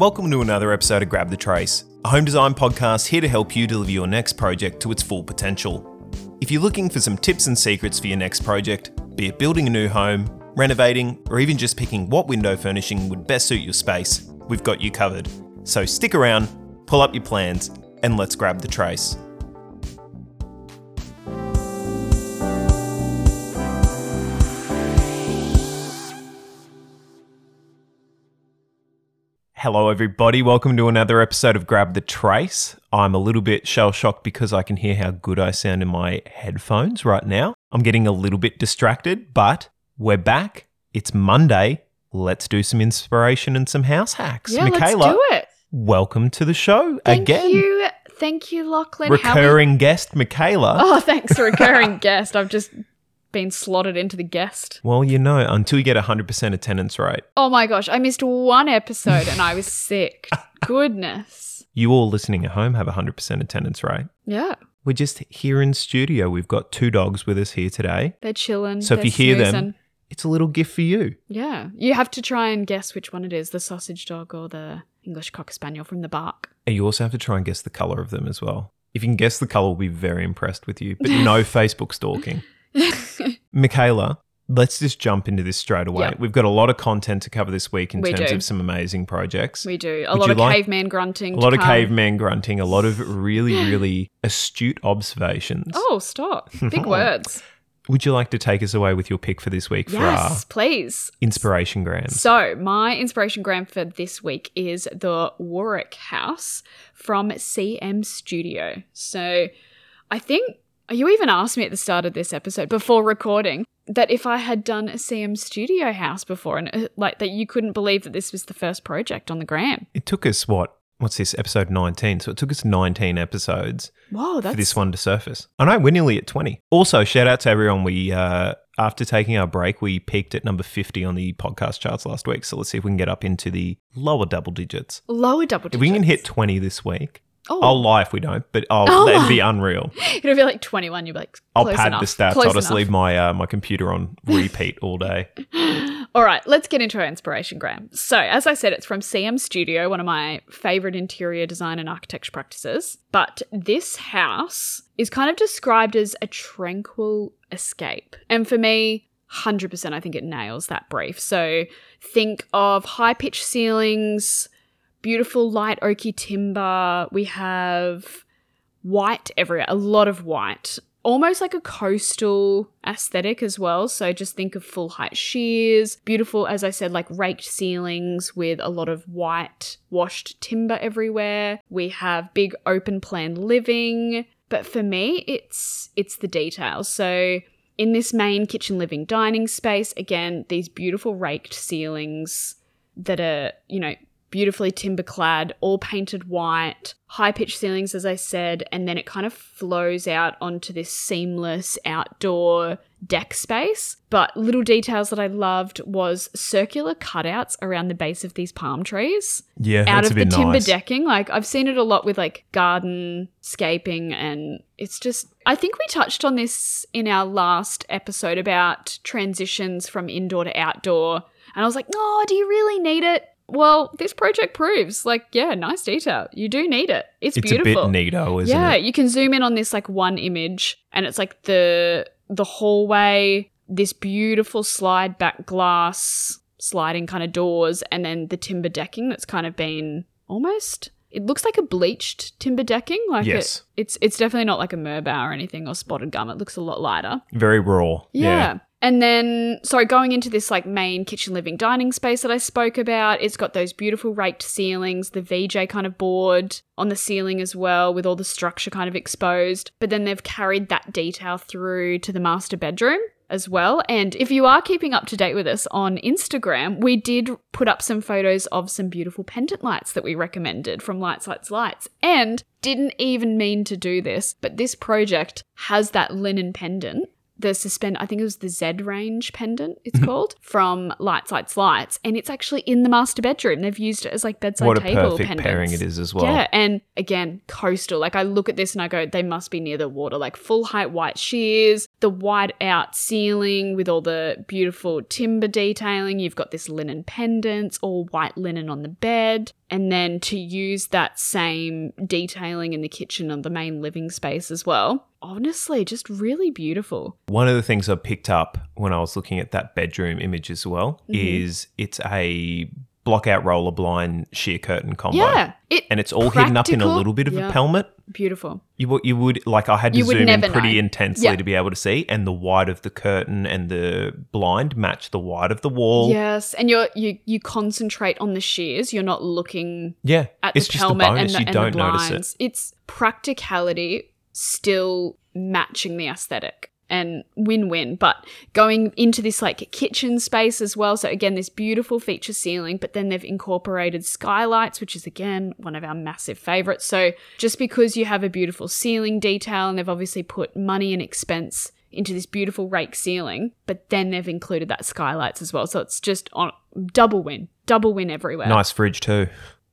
Welcome to another episode of Grab the Trace, a home design podcast here to help you deliver your next project to its full potential. If you're looking for some tips and secrets for your next project, be it building a new home, renovating, or even just picking what window furnishing would best suit your space, we've got you covered. So stick around, pull up your plans, and let's grab the trace. Hello, everybody. Welcome to another episode of Grab the Trace. I'm a little bit shell shocked because I can hear how good I sound in my headphones right now. I'm getting a little bit distracted, but we're back. It's Monday. Let's do some inspiration and some house hacks. Yeah, Michaela, let's do it. welcome to the show again. Thank again. you. Thank you, Lachlan. How we- Recurring guest, Michaela. Oh, thanks, recurring guest. I've just been slotted into the guest. Well, you know, until you get a 100% attendance rate, Oh my gosh, I missed one episode and I was sick. Goodness. you all listening at home have a 100% attendance rate. Yeah, We're just here in studio. We've got two dogs with us here today. they're chilling. So if you hear them- It's a little gift for you. yeah, you have to try and guess which one it is: the sausage dog or the English cocker spaniel from the bark. And you also have to try and guess the color of them as well. If you can guess the color, we'll be very impressed with you. But no Facebook stalking. Michaela, let's just jump into this straight away. Yep. We've got a lot of content to cover this week in We terms do. of some amazing projects. We do a Would lot of like- caveman grunting. a lot of caveman grunting, a lot of really, really astute observations. Oh, stop! Big words. Would you like to take us away with your pick for this week for our Yes, please. inspiration grams? So, my inspiration gram for this week is the Warwick House from CM Studio. So, I think you even asked me at the start of this episode before recording that if I had done a CM Studio house before, and uh, like that you couldn't believe that this was the first project on the gram. It took us what? What's this? Episode 19. So it took us 19 episodes Whoa, that's for this one to surface. I know, we're nearly at 20. Also, shout out to everyone. We, uh, after taking our break, we peaked at number 50 on the podcast charts last week. So let's see if we can get up into the lower double digits. lower double digits. If we can hit 20 this week, oh, I'll lie if we don't, but I'll, Oh. that'd be unreal. it'll be like 21. You'll be like, I'll pad enough, the stats. I'll just enough. leave my, uh, my computer on repeat all day. All right, let's get into our inspiration, gram. So, as I said, it's from CM Studio, one of my favorite interior design and architecture practices. But this house is kind of described as a tranquil escape. And for me, 100%, I think it nails that brief. So, think of high pitched ceilings, beautiful light oaky timber. We have white everywhere, a lot of white. Almost like a coastal aesthetic as well. So just think of full height shears, beautiful, as I said, like raked ceilings with a lot of white washed timber everywhere. We have big open plan living. But for me, it's it's the details. So in this main kitchen living dining space, again, these beautiful raked ceilings that are, you know, beautifully timber clad, all painted white, high pitched ceilings, as I said, and then it kind of flows out onto this seamless outdoor deck space. But little details that I loved was circular cutouts around the base of these palm trees Yeah, out of a the timber nice. decking. Like I've seen it a lot with like garden scaping and it's just I think we touched on this in our last episode about transitions from indoor to outdoor. And I was like, "No, do you really need it?" Well, this project proves like, yeah, nice detail. You do need it. It's, It's beautiful. It's a bit neato, isn't yeah, it? you can zoom in on this like one image and it's like the the hallway, this beautiful slide back glass sliding kind of doors and then the timber decking that's kind of been almost it looks like a bleached timber decking like Yes. it, it's it's definitely not like a merbau or anything or spotted gum it looks a lot lighter Very raw. yeah. And then, sorry, going into this like main kitchen living dining space that I spoke about, it's got those beautiful raked ceilings, the VJ kind of board on the ceiling as well, with all the structure kind of exposed. But then they've carried that detail through to the master bedroom as well. And if you are keeping up to date with us on Instagram, we did put up some photos of some beautiful pendant lights that we recommended from Lights Lights Lights. And didn't even mean to do this, but this project has that linen pendant the suspend I think it was the Z range pendant it's Mm-hmm. called from Lights Lights Lights and it's actually in the master bedroom. They've used it as like bedside What a table perfect pendants. pairing it is as well. Yeah, and again, coastal. Like I look at this and I go, they must be near the water. Like full height white shears, the white out ceiling with all the beautiful timber detailing. You've got this linen pendants, all white linen on the bed. And then to use that same detailing in the kitchen and the main living space as well. Honestly, just really beautiful. One of the things I picked up when I was looking at that bedroom image as well Mm-hmm. is it's a block out roller blind sheer curtain combo. Yeah, it And it's all hidden up in a little bit of Yeah. a pelmet. beautiful. You, would- you would like I had to You zoom in pretty know. intensely Yeah. to be able to see, and the white of the curtain and the blind match the white of the wall. Yes, and you're you you concentrate on the shears. You're not looking Yeah, at it's the just pelmet bonus. and the, you and don't the notice it. blinds. It's practicality still matching the aesthetic and win-win but going into this like kitchen space as well so again this beautiful feature ceiling but then they've incorporated skylights which is again one of our massive favorites so just because you have a beautiful ceiling detail and they've obviously put money and expense into this beautiful rake ceiling but then they've included that skylights as well so it's just on double win double win everywhere Nice fridge too.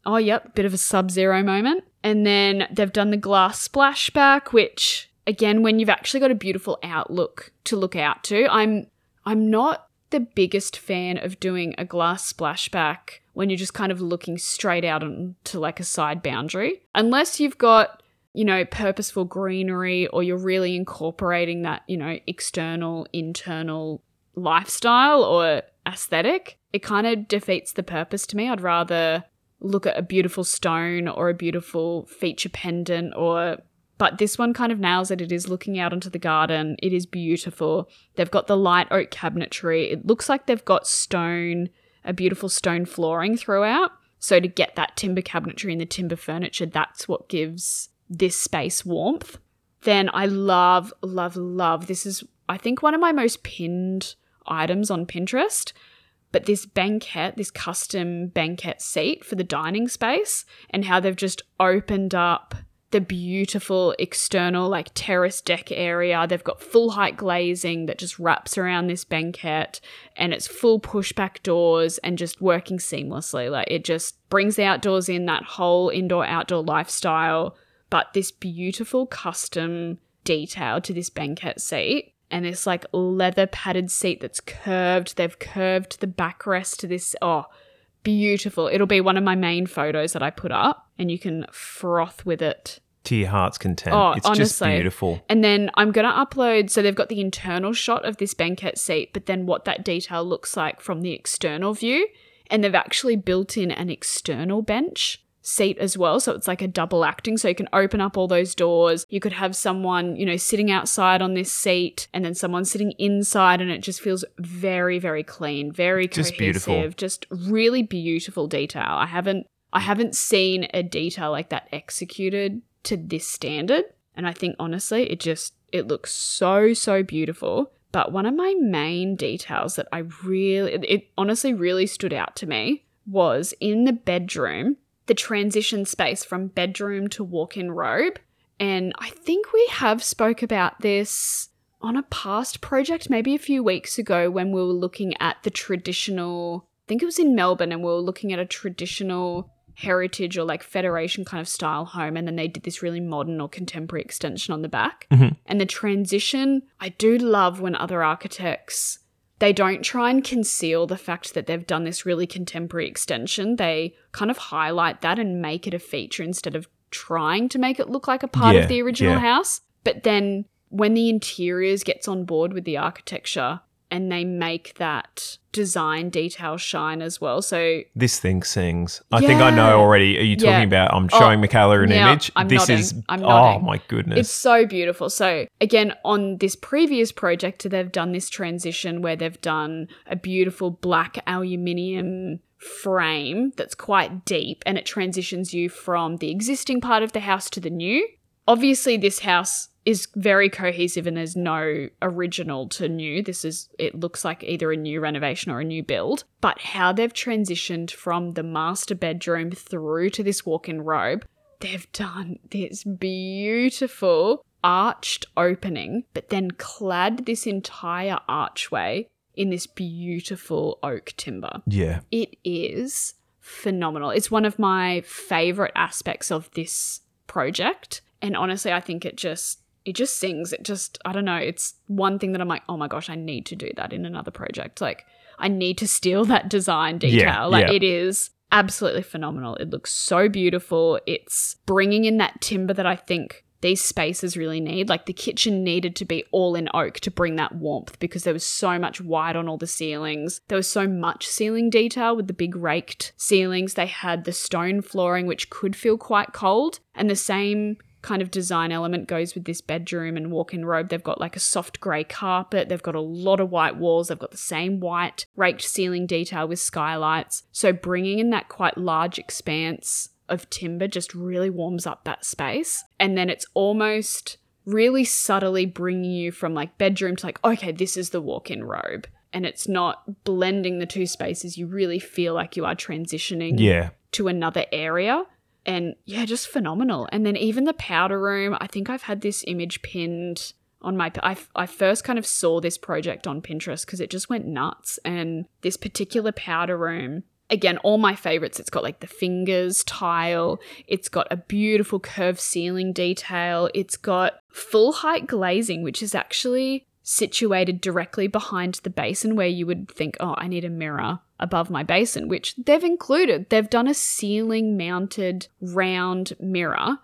Oh, yep, bit of a sub zero moment. And then they've done the glass splashback, which again, when you've actually got a beautiful outlook to look out to, I'm I'm not the biggest fan of doing a glass splashback when you're just kind of looking straight out onto like a side boundary. Unless you've got, you know, purposeful greenery or you're really incorporating that, you know, external, internal lifestyle or aesthetic, it kind of defeats the purpose to me. I'd rather look at a beautiful stone or a beautiful feature pendant or but this one kind of nails it. It is looking out onto the garden. It is beautiful. They've got the light oak cabinetry. It looks like they've got stone, a beautiful stone flooring throughout. So to get that timber cabinetry and the timber furniture, that's what gives this space warmth. Then I love, love, love. This is, I think, one of my most pinned items on Pinterest but this banquette, this custom banquette seat for the dining space, and how they've just opened up the beautiful external, like terrace deck area. They've got full height glazing that just wraps around this banquette, and it's full pushback doors and just working seamlessly. Like it just brings the outdoors in that whole indoor outdoor lifestyle, but this beautiful custom detail to this banquette seat and this like leather padded seat that's curved. They've curved the backrest to this. Oh, beautiful. It'll be one of my main photos that I put up, and you can froth with it. To your heart's content. Oh, it's just honestly. beautiful. And then I'm going to upload. So they've got the internal shot of this banquette seat, but then what that detail looks like from the external view. And they've actually built in an external bench seat as well. So it's like a double acting. So you can open up all those doors. You could have someone, you know, sitting outside on this seat and then someone sitting inside. And it just feels very, very clean, very Just cohesive, beautiful. just really beautiful detail. I haven't. I haven't seen a detail like that executed to this standard. And I think honestly, it just it looks so so beautiful. But one of my main details that I really it honestly really stood out to me was in the bedroom, the transition space from bedroom to walk-in robe. And I think we have spoke about this on a past project maybe a few weeks ago when we were looking at the traditional I think it was in Melbourne and we were looking at a traditional heritage or like federation kind of style home and then they did this really modern or contemporary extension on the back. Mm-hmm. And the transition i do love when other architects they don't try and conceal the fact that they've done this really contemporary extension. They kind of highlight that and make it a feature instead of trying to make it look like a part Yeah, of the original yeah. house. But then when the interiors gets on board with the architecture and they make that design detail shine as well so This thing sings. I think I know already. Are you talking Yeah. about? I'm Oh, showing Michaela an yeah, image. I'm this nodding. is. I'm oh my goodness. It's so beautiful. So, again, on this previous project, they've done this transition where they've done a beautiful black aluminium frame that's quite deep and it transitions you from the existing part of the house to the new. Obviously, this house is very cohesive and there's no original to new. This is, it looks like either a new renovation or a new build. But how they've transitioned from the master bedroom through to this walk in robe, they've done this beautiful arched opening, but then clad this entire archway in this beautiful oak timber. yeah. It is phenomenal. It's one of my favorite aspects of this project. And honestly, I think it just it just sings. It just I don't know, it's one thing that I'm like, "Oh my gosh, I need to do that in another project." Like I need to steal that design detail. like yeah. it is absolutely phenomenal. It looks so beautiful. It's bringing in that timber that I think these spaces really need. Like the kitchen needed to be all in oak to bring that warmth because there was so much white on all the ceilings. There was so much ceiling detail with the big raked ceilings. They had the stone flooring, which could feel quite cold, and the same kind of design element goes with this bedroom and walk-in robe. They've got like a soft grey carpet. They've got a lot of white walls. They've got the same white raked ceiling detail with skylights. So bringing in that quite large expanse of timber just really warms up that space. And then it's almost really subtly bringing you from like bedroom to like, okay, this is the walk in robe. And it's not blending the two spaces. You really feel like you are transitioning Yeah. to another area. And yeah, just phenomenal. And then even the powder room, I think I've had this image pinned on my. I, I first kind of saw this project on Pinterest because it just went nuts. And this particular powder room, again, all my favorites. It's got like the fingers tile, it's got a beautiful curved ceiling detail, it's got full height glazing, which is actually situated directly behind the basin where you would think, oh, I need a mirror above my basin, which they've included. They've done a ceiling mounted round mirror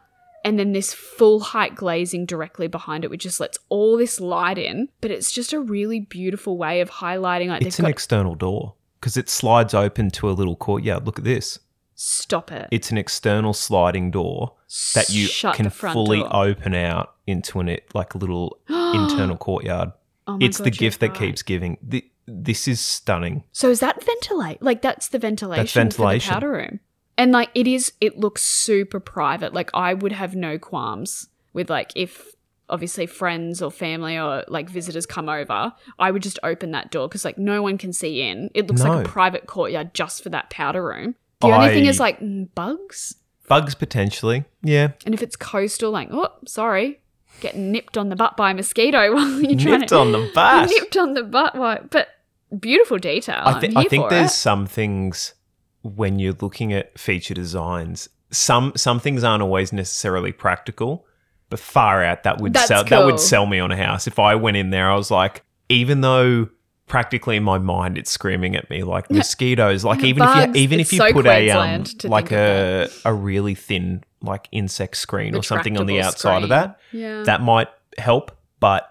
and then this full height glazing directly behind it, which just lets all this light in. But it's just a really beautiful way of highlighting. Like It's an got external door because it slides open to a little courtyard. Look at this. stop it. It's an external sliding door that you Shut can fully door. open out into an like a little internal courtyard. Oh It's the God, you're gift that keeps giving. Th- this is stunning. So is that ventilate? Like that's the ventilation, ventilation. for the powder room. And like it is it looks super private. Like I would have no qualms with like if obviously friends or family or like visitors come over, I would just open that door because like no one can see in. It looks like a private courtyard just for that powder room. The only thing is like mm, bugs. Bugs potentially. Yeah. And if it's coastal, like, oh, sorry, getting nipped on the butt by a mosquito while you're trying Nipped to on the butt. nipped on the butt. Why? But beautiful detail. I, here I think there's it. some things when you're looking at feature designs. Some some things aren't always necessarily practical, but far out that would That's sell that would sell me on a house. If I went in there, I was like, even though practically in my mind it's screaming at me like mosquitoes. Like even if you even if you so put a um, like a a really thin like insect screen or something on the outside of that, Yeah. that might help. But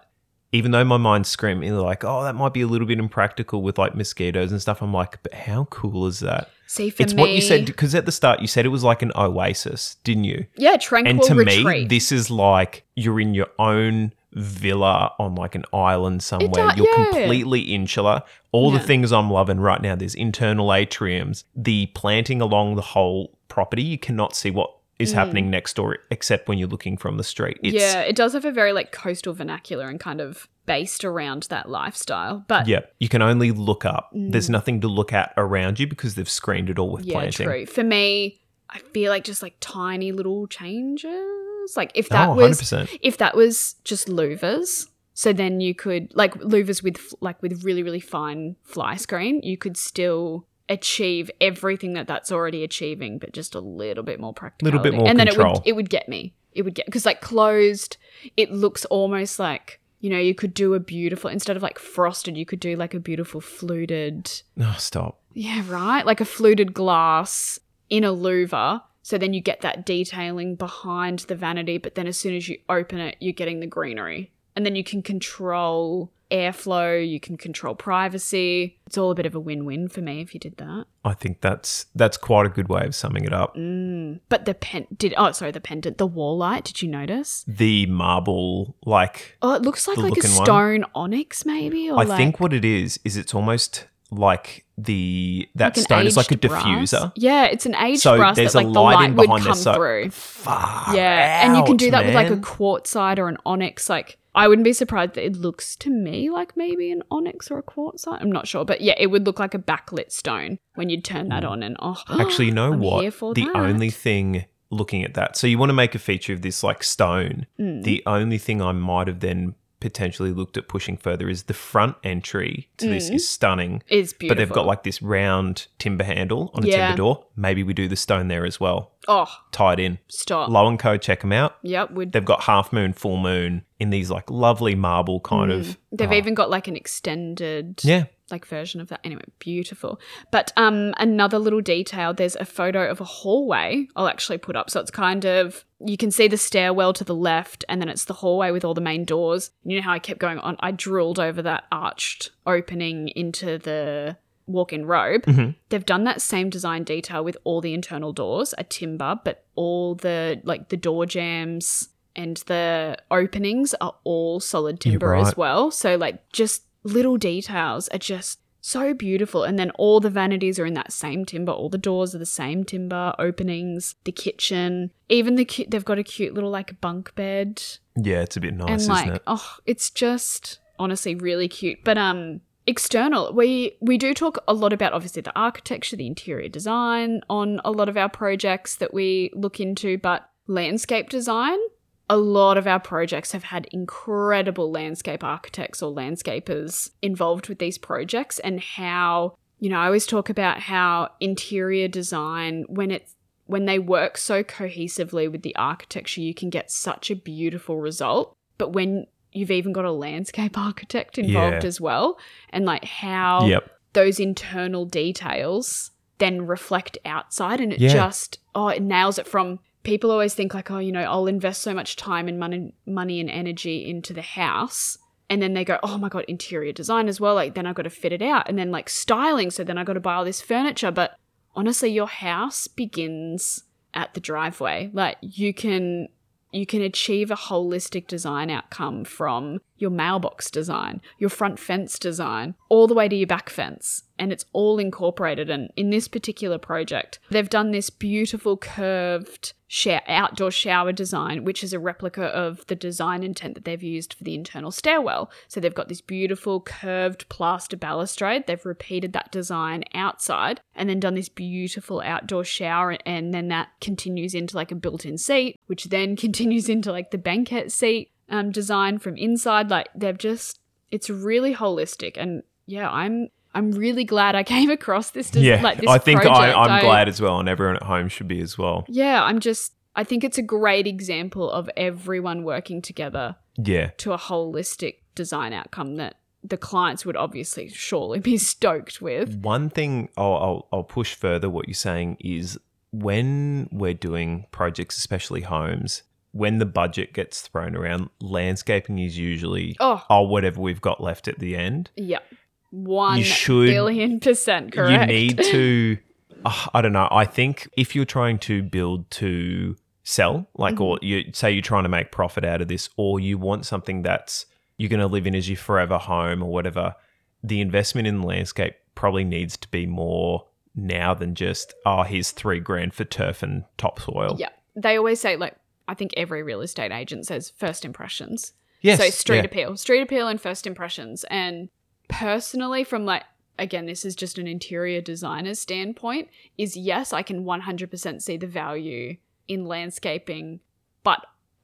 even though my mind's screaming like, oh, that might be a little bit impractical with like mosquitoes and stuff, I'm like, but how cool is that? See, for it's me, what you said because at the start you said it was like an oasis, didn't you? Yeah, tranquil and to retreat. me, this is like you're in your own villa on like an island somewhere. do- you're yeah. completely insular. All Yeah. the things I'm loving right now. There's internal atriums, the planting along the whole property. You cannot see what is happening next door except when you're looking from the street. It's, Mm. yeah, it does have a very like coastal vernacular and kind of based around that lifestyle. But Yeah, you can only look up. There's nothing to look at around you because they've screened it all with Mm. yeah, planting. true. For me, I feel like just like tiny little changes. Like if that oh, was 100%. if that was just louvers, so then you could like louvers with like with really really fine fly screen, you could still achieve everything that that's already achieving, but just a little bit more practical. A Little bit more and then it control. would it would get me. It would get because like closed, it looks almost like you know you could do a beautiful instead of like frosted, you could do like a beautiful fluted. Oh, stop. Yeah, right. Like a fluted glass in a louver. So then you get that detailing behind the vanity, but then as soon as you open it, you're getting the greenery. And then you can control airflow, you can control privacy. It's all a bit of a win-win for me if you did that. I think that's that's quite a good way of summing it up. Mm. But the pen did oh sorry, the pendant, the wall light, did you notice? The marble, like Oh, it looks like like a looking one? stone onyx maybe or I like, think what it is is it's almost like the that like stone is like a aged brass. diffuser. Yeah, it's an aged So brass there's that a like the light would behind there, come so- through. Yeah, and you can do that with like a quartzite or an onyx. Like, I wouldn't be surprised that it looks to me like maybe an onyx or a quartzite. I'm not sure, but yeah, it would look like a backlit stone when you'd turn that on. And oh, Actually, you know I'm what? The that. only thing looking at that, so you want to make a feature of this like stone. Mm. The only thing I might have then potentially looked at pushing further is the front entry to this Mm. is stunning. is beautiful. But they've got like this round timber handle on a Yeah. timber door. Maybe we do the stone there as well, oh, tied in. stop. Lo & Co, check them out. Yep, would They've got half moon, full moon in these like lovely marble kind of. they've oh, even got like an extended yeah, like version of that. Anyway, beautiful. But um another little detail, there's a photo of a hallway I'll actually put up. So it's kind of you can see the stairwell to the left and then it's the hallway with all the main doors. You know how I kept going on I drooled over that arched opening into the walk-in robe. Mhm. They've done that same design detail with all the internal doors, a timber, but all the like the door jambs and the openings are all solid timber as well. So like just little details are just so beautiful. And then all the vanities are in that same timber. All the doors are the same timber. Openings, the kitchen, even the cu- they've got a cute little like bunk bed Yeah, it's a bit nice, and isn't like it? oh it's just honestly really cute but um external we we do talk a lot about obviously the architecture the interior design on a lot of our projects that we look into but landscape design a lot of our projects have had incredible landscape architects or landscapers involved with these projects and how you know i always talk about how interior design when it's when they work so cohesively with the architecture, you can get such a beautiful result. But when you've even got a landscape architect involved Yeah. as well, and like how Yep. those internal details then reflect outside, and it Yeah. just, oh, it nails it from. People always think like, oh, you know, I'll invest so much time and money, money and energy into the house, and then they go, oh my god, interior design as well. Like then I've got to fit it out, and then like styling. So then I've got to buy all this furniture. But honestly, your house begins at the driveway. Like you can you can achieve a holistic design outcome from your mailbox design, your front fence design, all the way to your back fence. And it's all incorporated. And in this particular project, they've done this beautiful curved outdoor shower design, which is a replica of the design intent that they've used for the internal stairwell. So they've got this beautiful curved plaster balustrade. They've repeated that design outside and then done this beautiful outdoor shower. And then that continues into like a built in seat, which then continues into like the banquet seat um, design from inside. Like they've just, it's really holistic. And yeah, I'm. I'm really glad I came across this. Des- yeah, like this I think I, project. I- glad as well, and everyone at home should be as well. yeah, I'm just, I think it's a great example of everyone working together Yeah, to a holistic design outcome that the clients would obviously surely be stoked with. One thing I'll, I'll, I'll push further what you're saying is when we're doing projects, especially homes, when the budget gets thrown around, landscaping is usually Oh, oh whatever we've got left at the end. yeah. One You should- billion percent correct. You need to. uh, I don't know. I think if you're trying to build to sell, like, or Mm-hmm. you say you're trying to make profit out of this, or you want something that's you're going to live in as your forever home or whatever, the investment in the landscape probably needs to be more now than just oh here's three grand for turf and topsoil. yeah. They always say, like, I think every real estate agent says first impressions. Yes. so street yeah. appeal, street appeal, and first impressions. And personally, from like again, this is just an interior designer's standpoint. Is yes, I can one hundred percent see the value in landscaping, but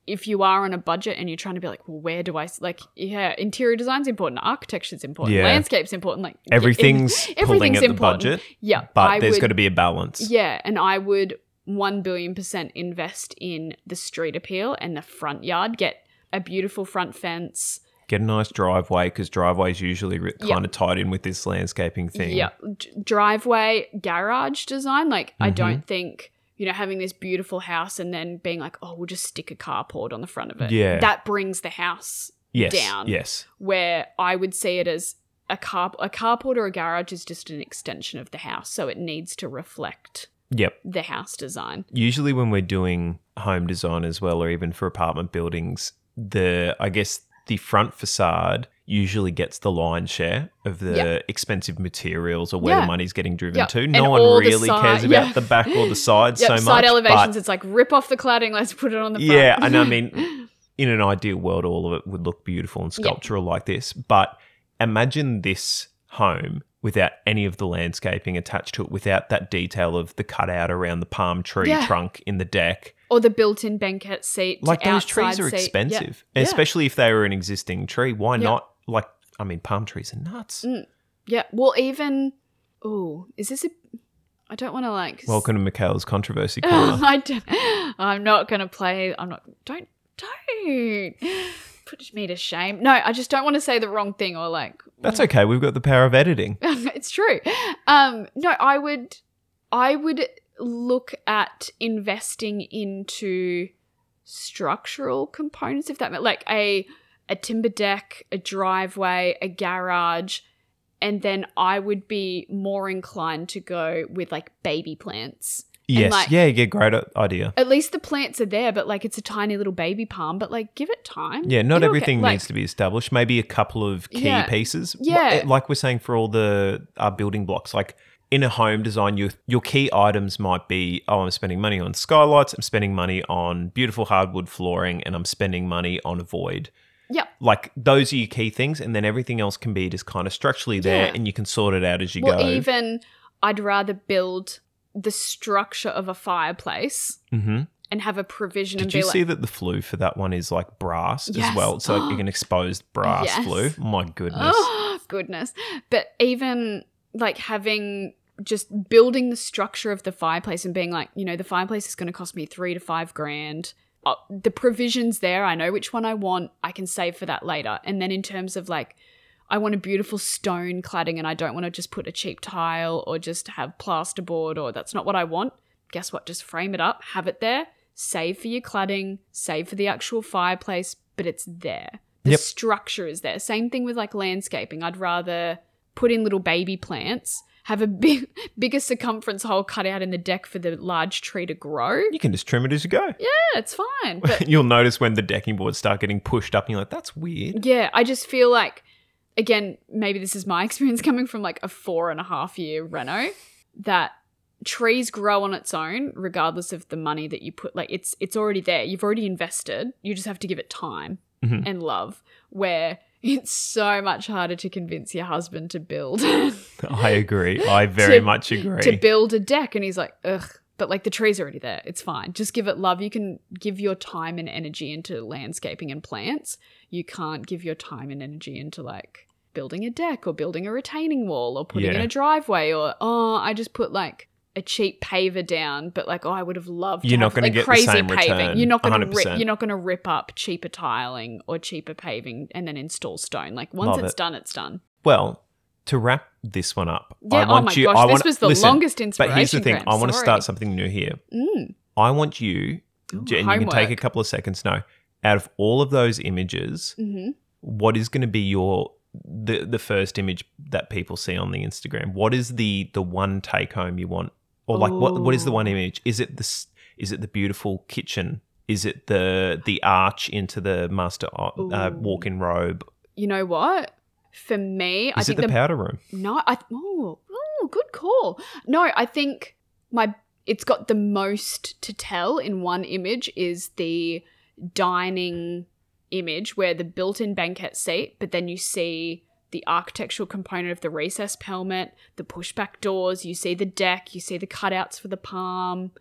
if you are on a budget and you're trying to be like, well, where do I like? Yeah, interior design's important, architecture's important, Yeah. landscape's important. Like Everything's pulling everything's at the important. budget, yeah, but I there's got to be a balance. yeah, and I would 1 billion percent invest in the street appeal and the front yard. Get a beautiful front fence. Get a nice driveway because driveways usually re- kind of tied in with this landscaping thing. Yeah. D- driveway, garage design. Like, I Mhm. don't think, you know, having this beautiful house and then being like, oh, we'll just stick a carport on the front of it. Yeah. That brings the house Yes. down. Yes. where I would see it as a car a carport or a garage is just an extension of the house. So it needs to reflect Yep. the house design. Usually when we're doing home design as well, or even for apartment buildings, the I guess the front facade usually gets the lion's share of the Yeah. expensive materials or where Yeah. the money's getting driven Yeah. to. And No one really side- cares yeah. about the back or the sides Yep, so side much. Side elevations, it's like rip off the cladding, let's put it on the front. Yeah, and I mean, in an ideal world, all of it would look beautiful and Yeah. sculptural like this. But imagine this home without any of the landscaping attached to it, without that detail of the cutout around the palm tree Yeah. trunk in the deck. or the built-in banquet seat. Like those trees are seat. expensive, Yeah. especially if they were an existing tree. Why Yeah. not? Like, I mean, palm trees are nuts. Mm. Yeah. Well, even. Oh, is this a? I don't want to like. Welcome to Michaela's controversy corner. I don't, I'm not going to play. I'm not. Don't. Don't. Put me to shame. No, I just don't want to say the wrong thing or like That's okay. We've got the power of editing. it's true. Um, no, I would, I would look at investing into structural components, if that meant like a a timber deck, a driveway, a garage, and then I would be more inclined to go with like baby plants. Yes. like- yeah, yeah, great idea. At least the plants are there, but like it's a tiny little baby palm. But like, give it time. Yeah, not It'll get- everything like, needs to be established. Maybe a couple of key Yeah. pieces. Yeah. Like we're saying for all the uh, building blocks, like in a home design, your your key items might be, oh, I'm spending money on skylights, I'm spending money on beautiful hardwood flooring, and I'm spending money on a void. Yep. Like those are your key things, and then everything else can be just kind of structurally there, Yeah. and you can sort it out as you Well, go. even I'd rather build the structure of a fireplace hmm and have a provision Did you like, see that the flue for that one is like brass Yes. as well? So like an exposed brass Yes. flue. My goodness. Oh, goodness. But even like having just building the structure of the fireplace and being like, you know, the fireplace is going to cost me three to five grand. Uh, the provisions there, I know which one I want. I can save for that later. And then in terms of like, I want a beautiful stone cladding and I don't want to just put a cheap tile or just have plasterboard or that's not what I want. Guess what? Just frame it up, have it there, save for your cladding, save for the actual fireplace, but it's there. The Yep. structure is there. Same thing with like landscaping. I'd rather put in little baby plants, have a big bigger circumference hole cut out in the deck for the large tree to grow. You can just trim it as you go. Yeah, it's fine. But You'll notice when the decking boards start getting pushed up and you're like, that's weird. yeah, I just feel like again, maybe this is my experience coming from like a four and a half year reno, that trees grow on its own regardless of the money that you put like it's it's already there. You've already invested. You just have to give it time Mhm. and love. Where it's so much harder to convince your husband to build I agree. I very To- much agree. to build a deck and he's like, ugh. But like the tree's already there. It's fine. Just give it love. You can give your time and energy into landscaping and plants. You can't give your time and energy into like building a deck or building a retaining wall or putting in a driveway or oh, I just put like a cheap paver down, but like oh, I would have loved. You're not have, gonna like, get the crazy same paving. return, You're not going to 100%. you're not going to rip up cheaper tiling or cheaper paving and then install stone. Like once Love it's it. done, it's done. well, to wrap this one up, Yeah. I Oh want my you. gosh, I this was the listen, longest inspiration. But here's the thing: gram. I want to start something new here. Mm. I want you, Ooh, and you can take a couple of seconds. No, out of all of those images, Mhm. what is going to be your the the first image that people see on the Instagram? What is the the one take home you want, or like what what is the one image? Is it this? Is it the beautiful kitchen? Is it the the arch into the master uh, walk in robe? You know what? For me, I Is it think the, the, powder room? no. I oh, oh, good call. No, I think my it's got the most to tell in one image is the dining image where the built-in banquet seat, but then you see the architectural component of the recess pelmet, the pushback doors, you see the deck, you see the cutouts for the palm.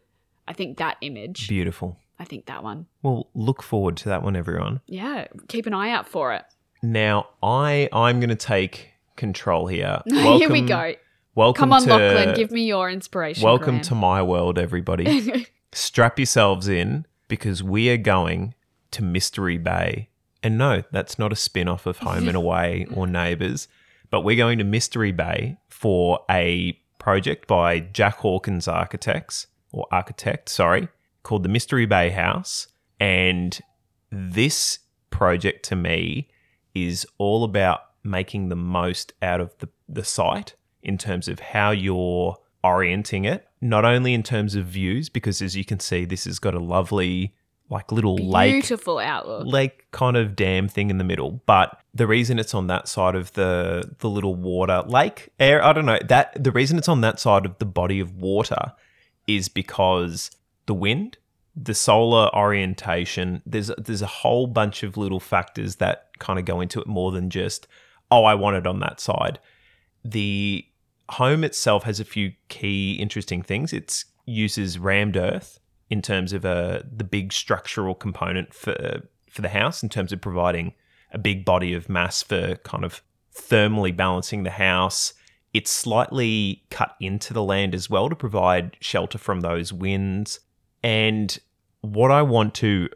I think that image. Beautiful. I think that one. Well, look forward to that one, everyone. Yeah, keep an eye out for it. Now, I I'm going to take control here. Here we go. Welcome Come on, to Lachlan, give me your inspiration. welcome gram. to my world, everybody. Strap yourselves in because we are going to Mystery Bay. And no, that's not a spin off of Home and Away or Neighbours, but we're going to Mystery Bay for a project by Jack Hawkins Architects, or Architect, sorry, called the Mystery Bay House. And this project to me is all about making the most out of the, the site in terms of how you're orienting it, not only in terms of views, because as you can see, this has got a lovely, like little lake Beautiful outlook. lake kind of dam thing in the middle. But the reason it's on that side of the the little water lake air, I don't know that the reason it's on that side of the body of water is because the wind, the solar orientation. There's there's a whole bunch of little factors that kind of go into it more than just oh I want it on that side. The home itself has a few key interesting things. It uses rammed earth in terms of uh, the big structural component for for the house in terms of providing a big body of mass for kind of thermally balancing the house. It's slightly cut into the land as well to provide shelter from those winds. And what I want to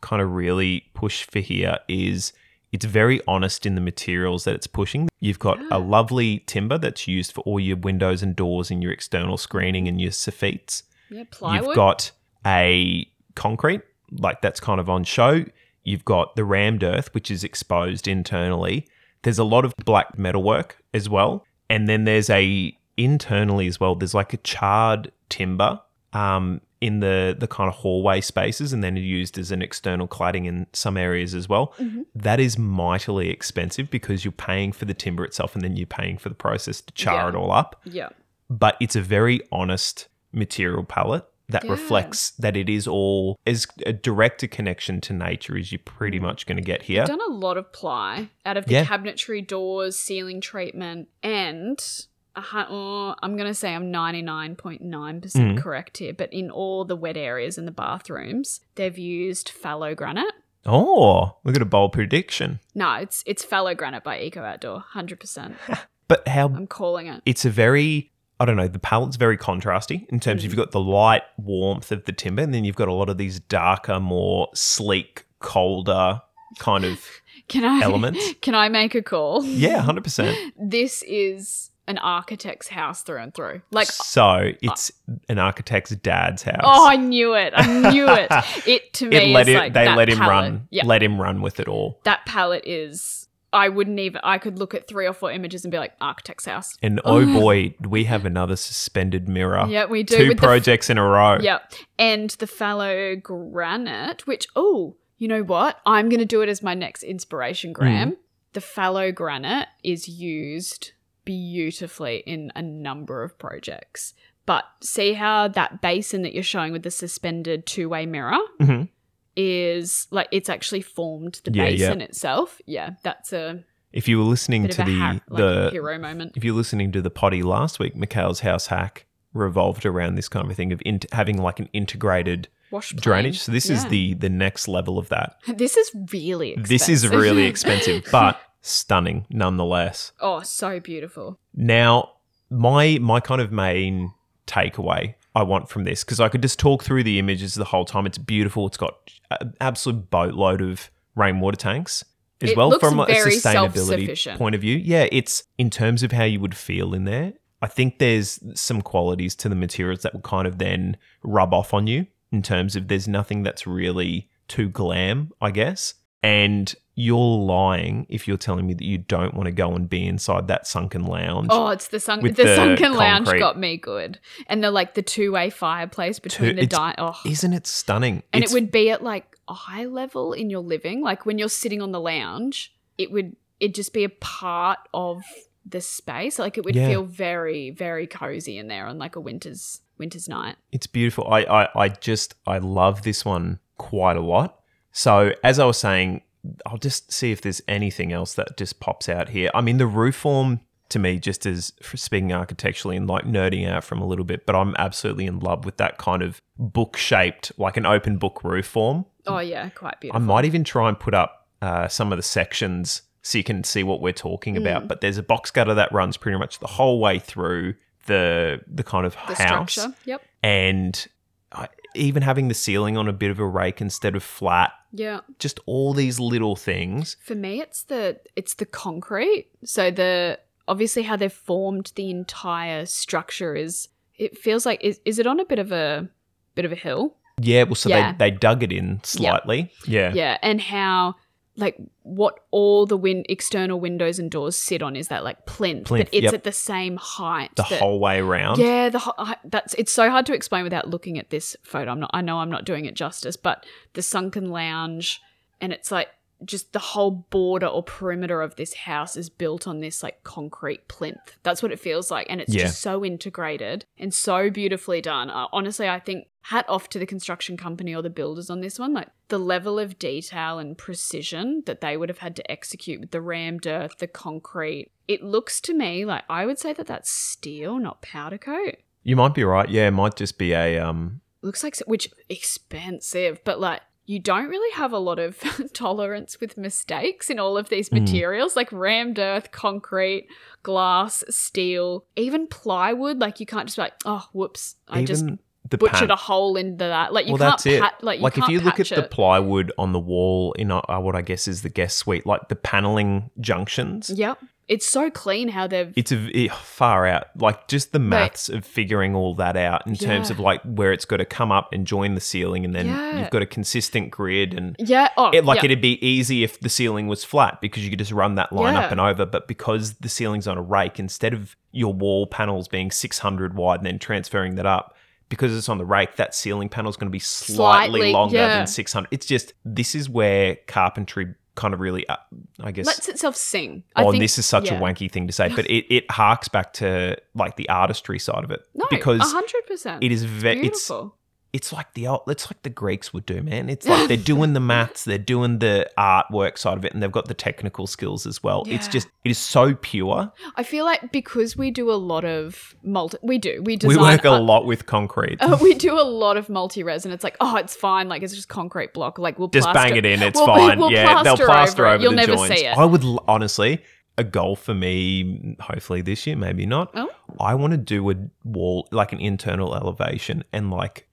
kind of really push for here is it's very honest in the materials that it's pushing. You've got Yeah. a lovely timber that's used for all your windows and doors and your external screening and your soffits. Yeah, plywood. You've got a concrete, like that's kind of on show. You've got the rammed earth, which is exposed internally. There's a lot of black metalwork as well. And then there's a internally as well, there's like a charred timber um, in the the kind of hallway spaces and then used as an external cladding in some areas as well. Mhm. That is mightily expensive because you're paying for the timber itself and then you're paying for the process to char Yeah. it all up yeah. but it's a very honest material palette that Yeah. reflects that it is all as a direct a connection to nature as you're pretty Mm. much going to get here. I've done a lot of ply out of the Yeah. cabinetry doors, ceiling treatment, and hu- oh, I'm going to say I'm 99.9% Mhm. correct here, but in all the wet areas in the bathrooms, they've used fallow granite. Oh, look at a bold prediction. No, it's it's fallow granite by Eco Outdoor, 100%. But how I'm calling it. it's a very I don't know, the palette's very contrasty in terms of Mm. you've got the light warmth of the timber and then you've got a lot of these darker, more sleek, colder kind of Can I elements. Can I make a call? Yeah, 100%. This is an architect's house through and through. Like so it's an architect's dad's house. Oh, I knew it. I knew it. It to me it let is it, like they let him palette. run Yeah, let him run with it all that palette is. I wouldn't even. I could look at three or four images and be like, architect's house. and oh boy we have another suspended mirror Yeah, we do. two the f- projects in a row Yep, and the fallow granite, which oh, you know what? I'm going to do it as my next inspiration, Hmm. gram. The fallow granite is used beautifully in a number of projects. But see how that basin that you're showing with the suspended two-way mirror Mhm. Is like it's actually formed the Yeah, yeah. basin itself. Yeah, that's a if you were listening to the ha- like the hero moment. if you're listening to the potty last week Michaela's house hack revolved around this kind of thing of in- having like an integrated drainage so this is the the next level of that This is really expensive. this is really expensive but stunning nonetheless oh, so beautiful. Now, my my kind of main takeaway I want from this because I could just talk through the images the whole time. It's beautiful. It's got an absolute boatload of rainwater tanks as It well from a sustainability point of view. Yeah, it's in terms of how you would feel in there. I think there's some qualities to the materials that will kind of then rub off on you in terms of there's nothing that's really too glam, I guess. And you're lying if you're telling me that you don't want to go and be inside that sunken lounge. Oh, it's the sun. The, the sunken lounge got me good, and the like the two way fireplace between the it's- di- oh, Isn't it stunning? and It's- it would be at like eye level in your living, like when you're sitting on the lounge, it would it just be a part of the space. Like it would Yeah. feel very very cozy in there on like a winter's winter's night. It's beautiful. I, I, I just I love this one quite a lot. So as I was saying, I'll just see if there's anything else that just pops out here. I mean, the roof form to me, just as speaking architecturally and like nerding out from a little bit, but I'm absolutely in love with that kind of book shaped, like an open book roof form. Oh yeah, quite beautiful. I might even try and put up uh, some of the sections so you can see what we're talking Mm. about. But there's a box gutter that runs pretty much the whole way through the the kind of the house structure. Yep. and I, even having the ceiling on a bit of a rake instead of flat Yeah. just all these little things For me, it's the it's the concrete. So the obviously how they've formed the entire structure is. It feels like is is it on a bit of a bit of a hill? yeah well so Yeah. they, they dug it in slightly yeah Yeah, and how like what all the win- external windows and doors sit on is that like plinth, Plinth, but it's yep. at the same height. the that- whole way around Yeah, the ho- that's it's so hard to explain without looking at this photo. I'm not. I know I'm not doing it justice, but the sunken lounge, and it's like just the whole border or perimeter of this house is built on this like concrete plinth. That's what it feels like, and it's Yeah. just so integrated and so beautifully done. Uh, honestly, I think hat off to the construction company or the builders on this one. Like the level of detail and precision that they would have had to execute with the rammed earth, the concrete. It looks to me like I would say that that's steel, not powder coat you might be right yeah it might just be a um looks like which expensive but like you don't really have a lot of tolerance with mistakes in all of these Mm. materials like rammed earth concrete glass steel even plywood like you can't just be like oh whoops i even just the butchered pan- a hole into that. Like you well, can't that's it. pat, like you like if you look at patch the plywood on the wall in uh, what I guess is the guest suite, like the paneling junctions, Yep. It's so clean how they've it's a it- far out. Like just the maths of figuring all that out in terms of like where it's got to come up and join the ceiling, and then Yeah. you've got a consistent grid and. Yeah. Oh, It, like yeah. it'd be easy if the ceiling was flat because you could just run that line Yeah. up and over. But because the ceiling's on a rake, instead of your wall panels being 600 wide and then transferring that up, because it's on the rake, that ceiling panel is going to be slightly, Slightly, longer yeah. than 600. It's just this is where carpentry kind of really, uh, I guess. lets itself sing. I Oh, think- this is such yeah. a wanky thing to say, but it, it harks back to like the artistry side of it No, because hundred percent. it is very it's beautiful. it's like the old, it's like the Greeks would do, man. It's like they're doing the maths, they're doing the artwork side of it, and they've got the technical skills as well. It's just it is so pure. I feel like because we do a lot of multi, we do we We work a uh, lot with concrete. uh, we do a lot of multi-res, and it's like, oh, it's fine. Like it's just concrete block. Like we'll just plaster, bang it in, it's we'll- fine. we'll yeah, they'll plaster over, it. You'll the never joints. see it. I would l- honestly a goal for me, hopefully this year, maybe not. Oh. I want to do a wall like an internal elevation and like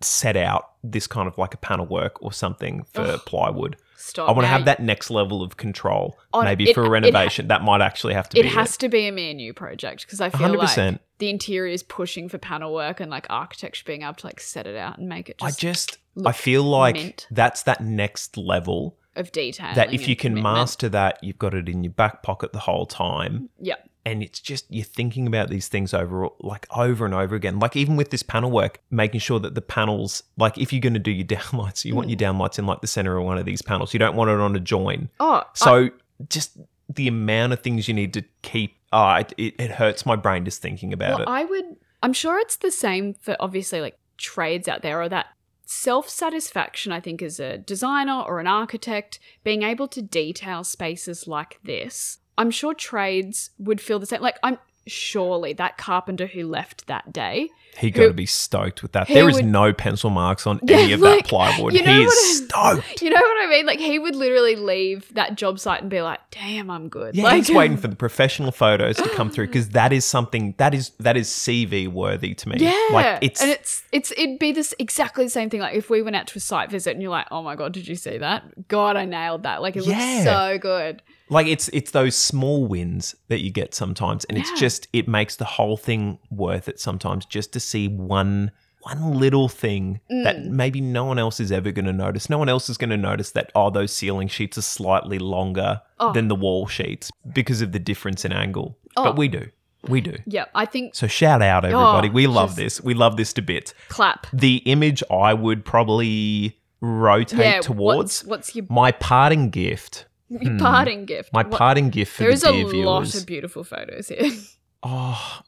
set out this kind of like a panel work or something for Ugh. plywood. Stop. I want to have that next level of control. Oh, maybe it- for a ha- renovation, that might actually have to be It be has to be a me and you project because I feel 100%. like the interior is pushing for panel work and like architecture being able to like set it out and make it I just, just I feel like mint. that's that next level of detail. that if you can master that, you've got it in your back pocket the whole time. yeah, And it's just you're thinking about these things over like over and over again. Like even with this panel work, making sure that the panels, like if you're going to do your downlights, you want Mm. your downlights in like the center of one of these panels. You don't want it on a join. oh, So just the amount of things you need to keep. Oh, it, it, it hurts my brain just thinking about well, it. I would. I'm sure it's the same for obviously like trades out there, or that self satisfaction. I think as a designer or an architect, being able to detail spaces like this. I'm sure trades would feel the same. Like I'm surely that carpenter who left that day He got to be stoked with that. he There is would- no pencil marks on Yeah, any of like, that plywood. you know he is I- stoked. You know what I mean? Like he would literally leave that job site and be like, "Damn, I'm good." Yeah, like, he's waiting for the professional photos to come through because that is something that is that is CV worthy to me. Yeah, like it's, and it's it's it'd be this exactly the same thing. Like if we went out to a site visit and you're like, "Oh my god, did you see that? God, I nailed that! Like it Yeah. looks so good." Like it's it's those small wins that you get sometimes, and it's just it makes the whole thing worth it sometimes just to see one one little thing that Mm. maybe no one else is ever going to notice. No one else is going to notice that oh those ceiling sheets are slightly longer Oh. than the wall sheets because of the difference in angle. Oh. But we do. We do. Yeah, I think So shout out everybody. Oh, we love this. We love this to bits. clap. The image I would probably rotate yeah, towards what's, what's your, my parting gift. Your hmm. parting gift? My What- parting gift for There the is a dear lot of beautiful photos here. oh,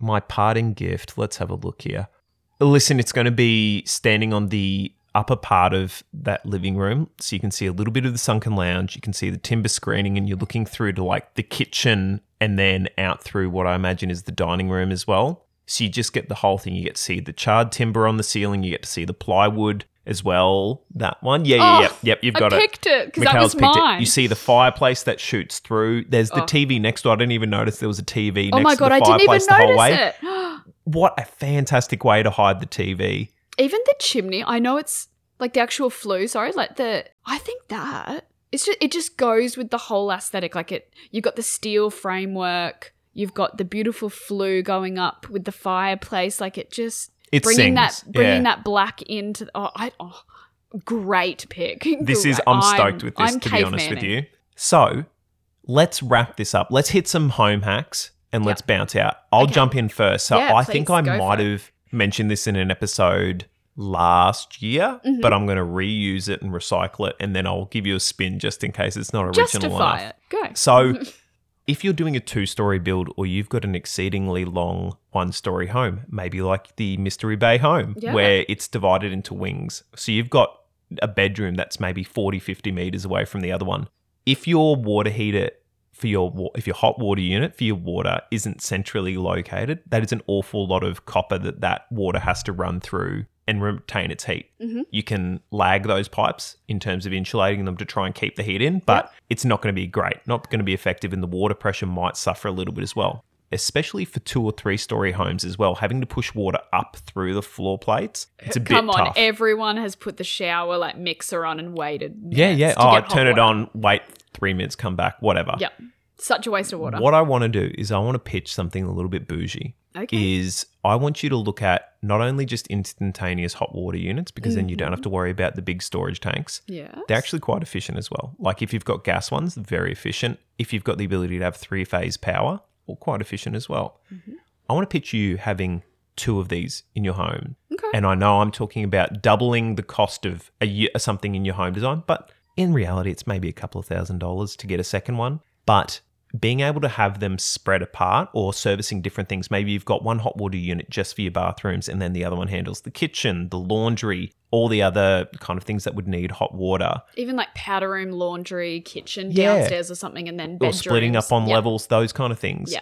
my parting gift. Let's have a look here. Listen, it's going to be standing on the upper part of that living room. So you can see a little bit of the sunken lounge. You can see the timber screening, and you're looking through to like the kitchen and then out through what I imagine is the dining room as well. So you just get the whole thing. You get to see the charred timber on the ceiling. You get to see the plywood as well. That one. Yeah, yeah, Oh, yep, yep. You've got I it. picked it because that was mine. it. You see the fireplace that shoots through. There's the Oh. TV next door. I didn't even notice there was a TV oh my god, the I didn't even the whole way. notice it. What a fantastic way to hide the TV. Even the chimney, I know it's like the actual flue. Sorry, like the. I think that it's just it just goes with the whole aesthetic. Like it, you've got the steel framework. You've got the beautiful flue going up with the fireplace. Like it just It bringing sings. that bringing yeah. that black into. Oh, I oh, great pick. This is I'm stoked with this I'm to be honest with you. So, let's wrap this up. Let's hit some home hacks and let's bounce out. I'll Okay. jump in first. So, Yeah, I think I might have mentioned this in an episode last year, Mhm. but I'm going to reuse it and recycle it and then I'll give you a spin just in case it's not original Justify enough. it. Go. So, if you're doing a two story build or you've got an exceedingly long one story home, maybe like the Mystery Bay home, Yeah. where it's divided into wings. So, you've got a bedroom that's maybe 40, 50 meters away from the other one. If your water heater for your if your hot water unit for your water isn't centrally located, that is an awful lot of copper that that water has to run through and retain its heat. Mhm. You can lag those pipes in terms of insulating them to try and keep the heat in, but it's not going to be great, not going to be effective, and the water pressure might suffer a little bit as well. especially for two or three story homes as well. Having to push water up through the floor plates, it's a Come bit on, tough. everyone has put the shower like mixer on and waited. yeah, yeah. to Oh, turn it water. on, wait three minutes, come back, whatever. Yep. Such a waste of water. What I want to do is I want to pitch something a little bit bougie. Okay. Is I want you to look at not only just instantaneous hot water units because then you don't Mm-hmm. have to worry about the big storage tanks. yeah. They're actually quite efficient as well. Like if you've got gas ones, very efficient. If you've got the ability to have three phase power, well, quite efficient as well. Mm-hmm. I want to pitch you having two of these in your home. Okay. And I know I'm talking about doubling the cost of a, something in your home design, but in reality, it's maybe a couple of thousand dollars to get a second one. But being able to have them spread apart or servicing different things, maybe you've got one hot water unit just for your bathrooms, and then the other one handles the kitchen, the laundry, all the other kind of things that would need hot water, Even like powder room, laundry, kitchen, Yeah. downstairs or something, and then or splitting up on Yep. levels, those kind of things. Yeah.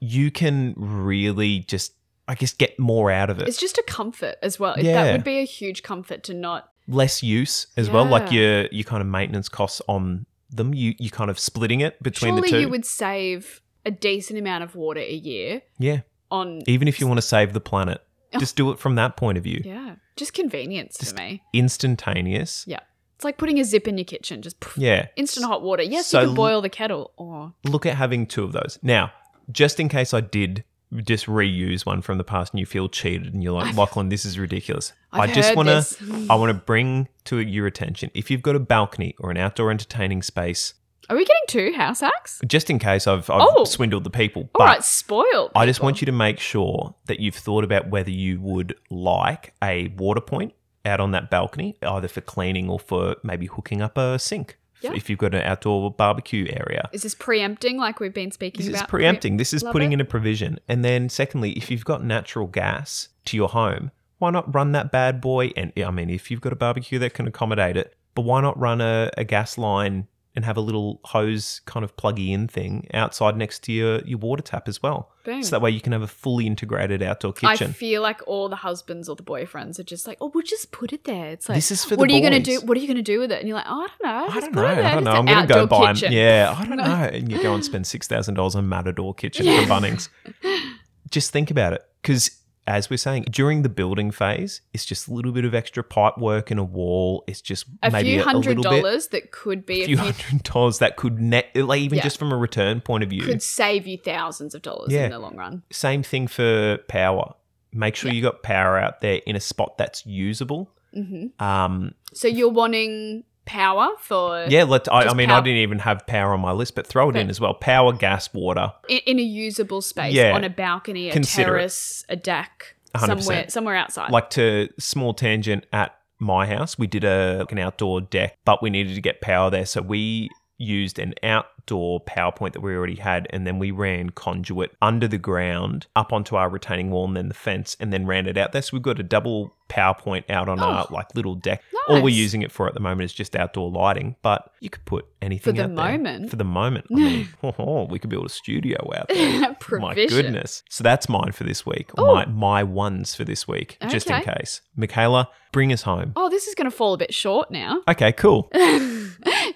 You can really just, I guess, get more out of it. It's just a comfort as well. Yeah. That would be a huge comfort to not. less use as well. Like your your kind of maintenance costs on them. You you kind of splitting it between Surely the two. you would save a decent amount of water a year yeah. on. Even if you want to save the planet, just do it from that point of view. Yeah. Just convenience Just- for me. Instantaneous. Yeah. It's like putting a zip in your kitchen. Just poof, Yeah. instant hot water. Yes, So you can boil the kettle. Or Look at having two of those. Now, just in case I did just reuse one from the past and you feel cheated and you're like, Lachlan, this is ridiculous. I've I just want to. I want to bring to your attention if you've got a balcony or an outdoor entertaining space, Are we getting two house hacks? just in case I've, I've Oh. swindled the people. All right, spoiled. I just want you to make sure that you've thought about whether you would like a water point out on that balcony, either for cleaning or for maybe hooking up a sink. Yeah. If you've got an outdoor barbecue area. Is this preempting like we've been speaking about? This is preempting. This is Love putting it. in a provision. And then, secondly, if you've got natural gas to your home, why not run that bad boy? And I mean, if you've got a barbecue that can accommodate it, but why not run a, a gas line and have a little hose kind of pluggy in thing outside next to your, your water tap as well? Boom. So that way you can have a fully integrated outdoor kitchen. I feel like all the husbands or the boyfriends are just like, oh, we'll just put it there. It's like, This is for what the are you gonna do? What are you gonna do with it? And you're like, oh, I don't know. I don't know. I don't know. I'm going to go buy. kitchen. Yeah, I don't know. And you go and spend six thousand dollars on Matador kitchen Yeah. from Bunnings. Just think about it, because as we're saying, during the building phase, it's just a little bit of extra pipe work in a wall. It's just A maybe few a, hundred bit, dollars that could be a a few few, hundred dollars that could net, like even Yeah. just from a return point of view. could save you thousands of dollars Yeah. in the long run. Same thing for power. Make sure Yeah. you got power out there in a spot that's usable. hmm Um, So you're wanting power for yeah, let I, I mean, power- I didn't even have power on my list, but throw it in as well. Power, gas, water. in, in a usable space Yeah. on a balcony, a Consider it. terrace, a deck, 100%. somewhere somewhere outside. like to small tangent at my house we did a like an outdoor deck but we needed to get power there so we used an outdoor power point that we already had and then we ran conduit under the ground up onto our retaining wall and then the fence and then ran it out there so we've got a double power point out on our Oh. like little deck all we're using it for at the moment is just outdoor lighting but you could put anything for the out there. moment. for the moment I mean, oh, we could build a studio out there my goodness. So that's mine for this week. Oh. My my ones for this week, just in case. Michaela, bring us home. Oh, this is going to fall a bit short now. Okay, cool.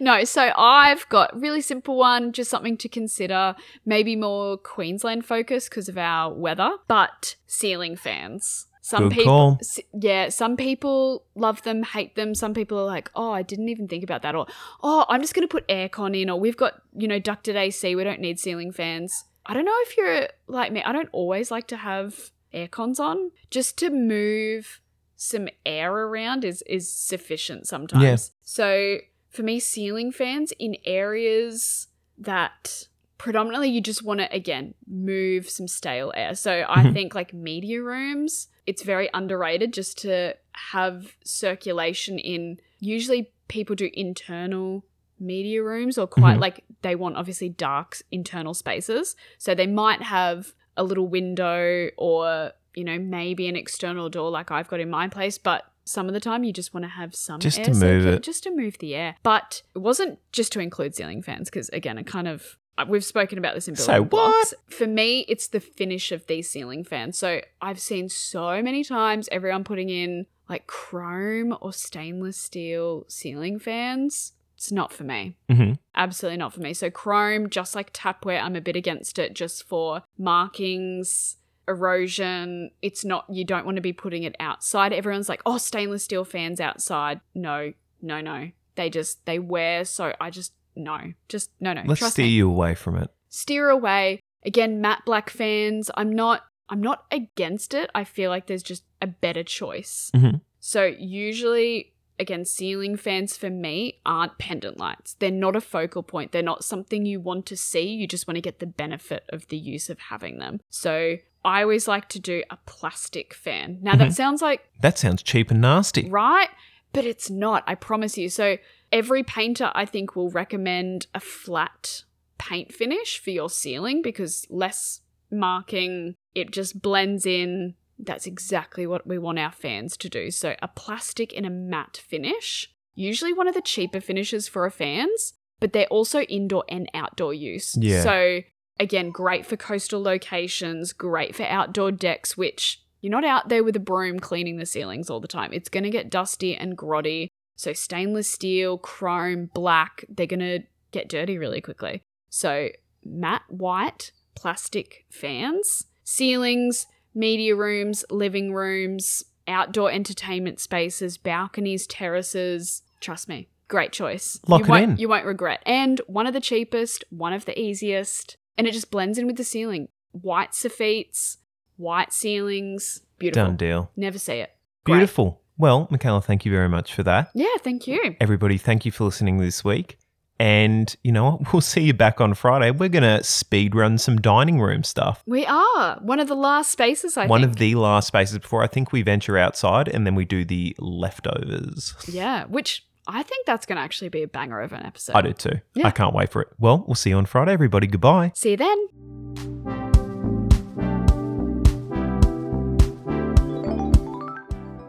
no, so I've got really simple one, just something to consider, maybe more Queensland focus because of our weather, but ceiling fans. Some Good people, call. yeah, some people love them, hate them. Some people are like, oh, I didn't even think about that, or oh, I'm just going to put aircon in, or we've got you know ducted AC, we don't need ceiling fans. I don't know if you're like me. I don't always like to have aircons on, just to move some air around is is sufficient sometimes. Yeah. So for me, ceiling fans in areas that predominantly you just want to again move some stale air. So I Mhm. think like media rooms, it's very underrated just to have circulation in. Usually people do internal media rooms or quite Mhm. like they want obviously dark internal spaces. So they might have a little window or you know maybe an external door like I've got in my place, but some of the time you just want to have some Just air to move circulate- it. just to move the air. But it wasn't just to include ceiling fans because again, it kind of we've spoken about this in building what? blocks. For me, it's the finish of these ceiling fans. So I've seen so many times everyone putting in like chrome or stainless steel ceiling fans. It's not for me. hmm Absolutely not for me. So chrome, just like tapware, I'm a bit against it just for markings, erosion. It's not you don't want to be putting it outside. Everyone's like, "Oh, stainless steel fans outside." No, no, no. They just they wear so I just no. Just no, no. Let's steer me. you away from it. Steer away. Again, matte black fans. I'm not I'm not against it. I feel like there's just a better choice. Mhm. So usually again ceiling fans for me aren't pendant lights. They're not a focal point. They're not something you want to see. You just want to get the benefit of the use of having them. So I always like to do a plastic fan. Now Mhm. that sounds like That sounds cheap and nasty. right, but it's not. I promise you. So every painter I think will recommend a flat paint finish for your ceiling because less marking, it just blends in. That's exactly what we want our fans to do. So a plastic in a matte finish, usually one of the cheaper finishes for our fans, but they're also indoor and outdoor use. Yeah. So again, great for coastal locations, great for outdoor decks, which you're not out there with a broom cleaning the ceilings all the time. It's going to get dusty and grotty. So stainless steel, chrome, black, they're going to get dirty really quickly. So matte white plastic fans, ceilings, media rooms, living rooms, outdoor entertainment spaces, balconies, terraces. Trust me, great choice. Lock you it won't, in. You won't regret. And one of the cheapest, one of the easiest, and it just blends in with the ceiling. White soffits, white ceilings, beautiful. Done deal. Never see it. Great. Beautiful. Well, Michaela, thank you very much for that. Yeah, thank you. Everybody, thank you for listening this week. And you know what? We'll see you back on Friday. We're going to speed run some dining room stuff. We are one of the last spaces. I One think. of the last spaces before I think we venture outside and then we do the leftovers. yeah, which I think that's going to actually be a banger of an episode. I do too. Yeah. I can't wait for it. Well, we'll see you on Friday, everybody. Goodbye. See you then.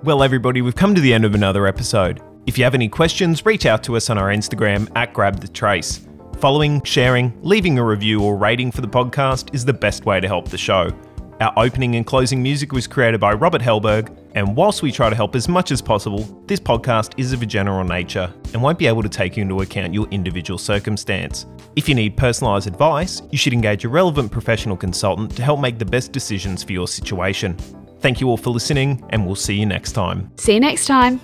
Well, everybody, we've come to the end of another episode. If you have any questions, reach out to us on our Instagram at GrabTheTrace. Following, sharing, leaving a review or rating for the podcast is the best way to help the show. Our opening and closing music was created by Robert Helberg, and whilst we try to help as much as possible, this podcast is of a general nature and won't be able to take into account your individual circumstance. If you need personalised advice, you should engage a relevant professional consultant to help make the best decisions for your situation. Thank you all for listening, and we'll see you next time. See you next time.